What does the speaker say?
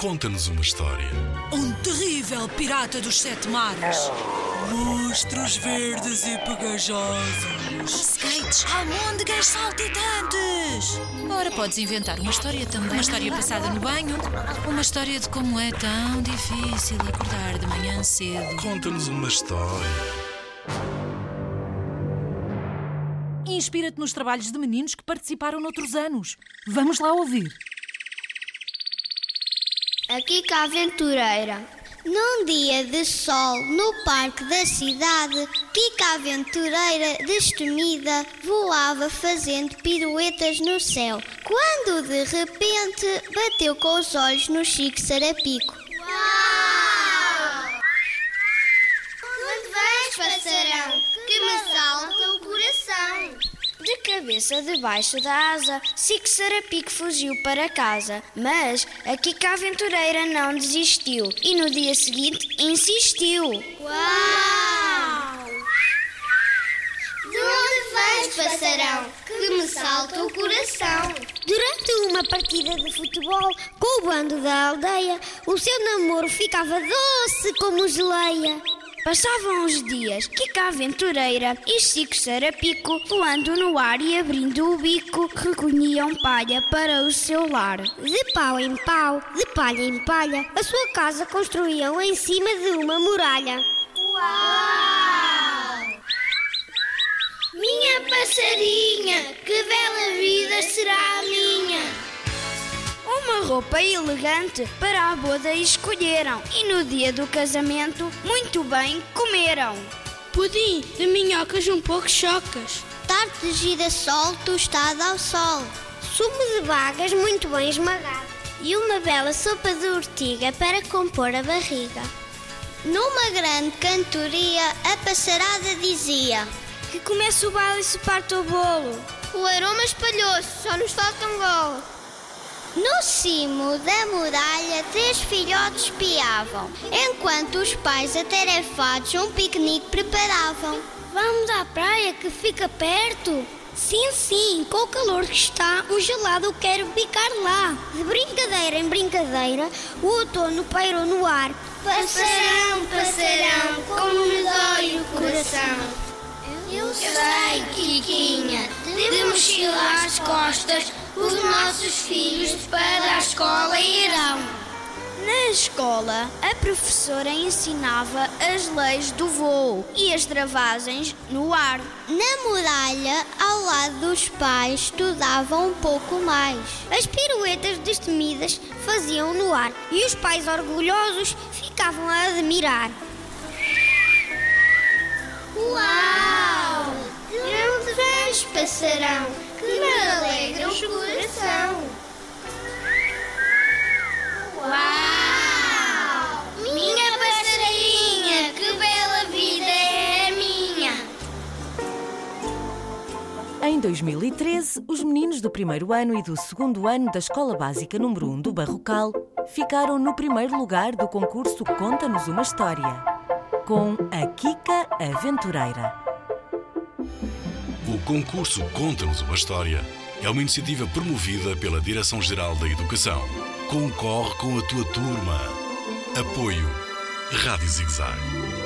conta-nos uma história. Um terrível pirata dos sete mares. Monstros verdes e pegajosos. Skates, almôndegas saltitantes. Ora, podes inventar uma história também. Uma história passada no banho. Uma história de como é tão difícil acordar de manhã cedo. Conta-nos uma história. Inspira-te nos trabalhos de meninos que participaram noutros anos. Vamos lá ouvir. A Kika Aventureira. Num dia de sol no parque da cidade, Kika Aventureira, destemida, voava fazendo piruetas no céu, quando de repente bateu com os olhos no Chico Sarapico. Uau! Onde vais, passarão? Que me salta o coração. De cabeça debaixo da asa, Chico Sarapico fugiu para casa. Mas a Kika Aventureira não desistiu e no dia seguinte insistiu. Uau! De onde vais, passarão? Que me salta o coração. Durante uma partida de futebol com o bando da aldeia, o seu namoro ficava doce como geleia. Passavam os dias, Kika Aventureira e Chico Sarapico voando no ar e abrindo o bico, recolhiam palha para o seu lar. De pau em pau, de palha em palha, a sua casa construíam em cima de uma muralha. Uau! Minha passarinha, que roupa elegante para a boda escolheram e no dia do casamento muito bem comeram. Pudim de minhocas um pouco chocas. Tarte de girassol tostada ao sol. Sumo de bagas muito bem esmagado. E uma bela sopa de ortiga para compor a barriga. Numa grande cantoria, a passarada dizia: Que comece o baile e se parte o bolo. O aroma espalhou-se, só nos falta um golo. No cimo da muralha, três filhotes espiavam, enquanto os pais atarefados um piquenique preparavam. Vamos à praia que fica perto? Sim, sim, com o calor que está, um gelado quero ficar lá. De brincadeira em brincadeira, o outono pairou no ar. Passarão, passarão, como me dói o coração. Eu sei, às costas, os nossos filhos para a escola irão. Na escola, a professora ensinava as leis do voo e as travagens no ar. Na muralha, ao lado dos pais, estudavam um pouco mais. As piruetas destemidas faziam no ar e os pais orgulhosos ficavam a admirar. Uau! Onde vens, passarão? Alegram o coração. Uau! Minha passarinha, que bela vida é a minha. Em 2013, os meninos do primeiro ano e do segundo ano da Escola Básica número 1 do Barrocal ficaram no primeiro lugar do concurso Conta-nos uma História, com a Kika Aventureira. O concurso Conta-nos uma História é uma iniciativa promovida pela Direção-Geral da Educação. Concorre com a tua turma. Apoio Rádio Zigzag.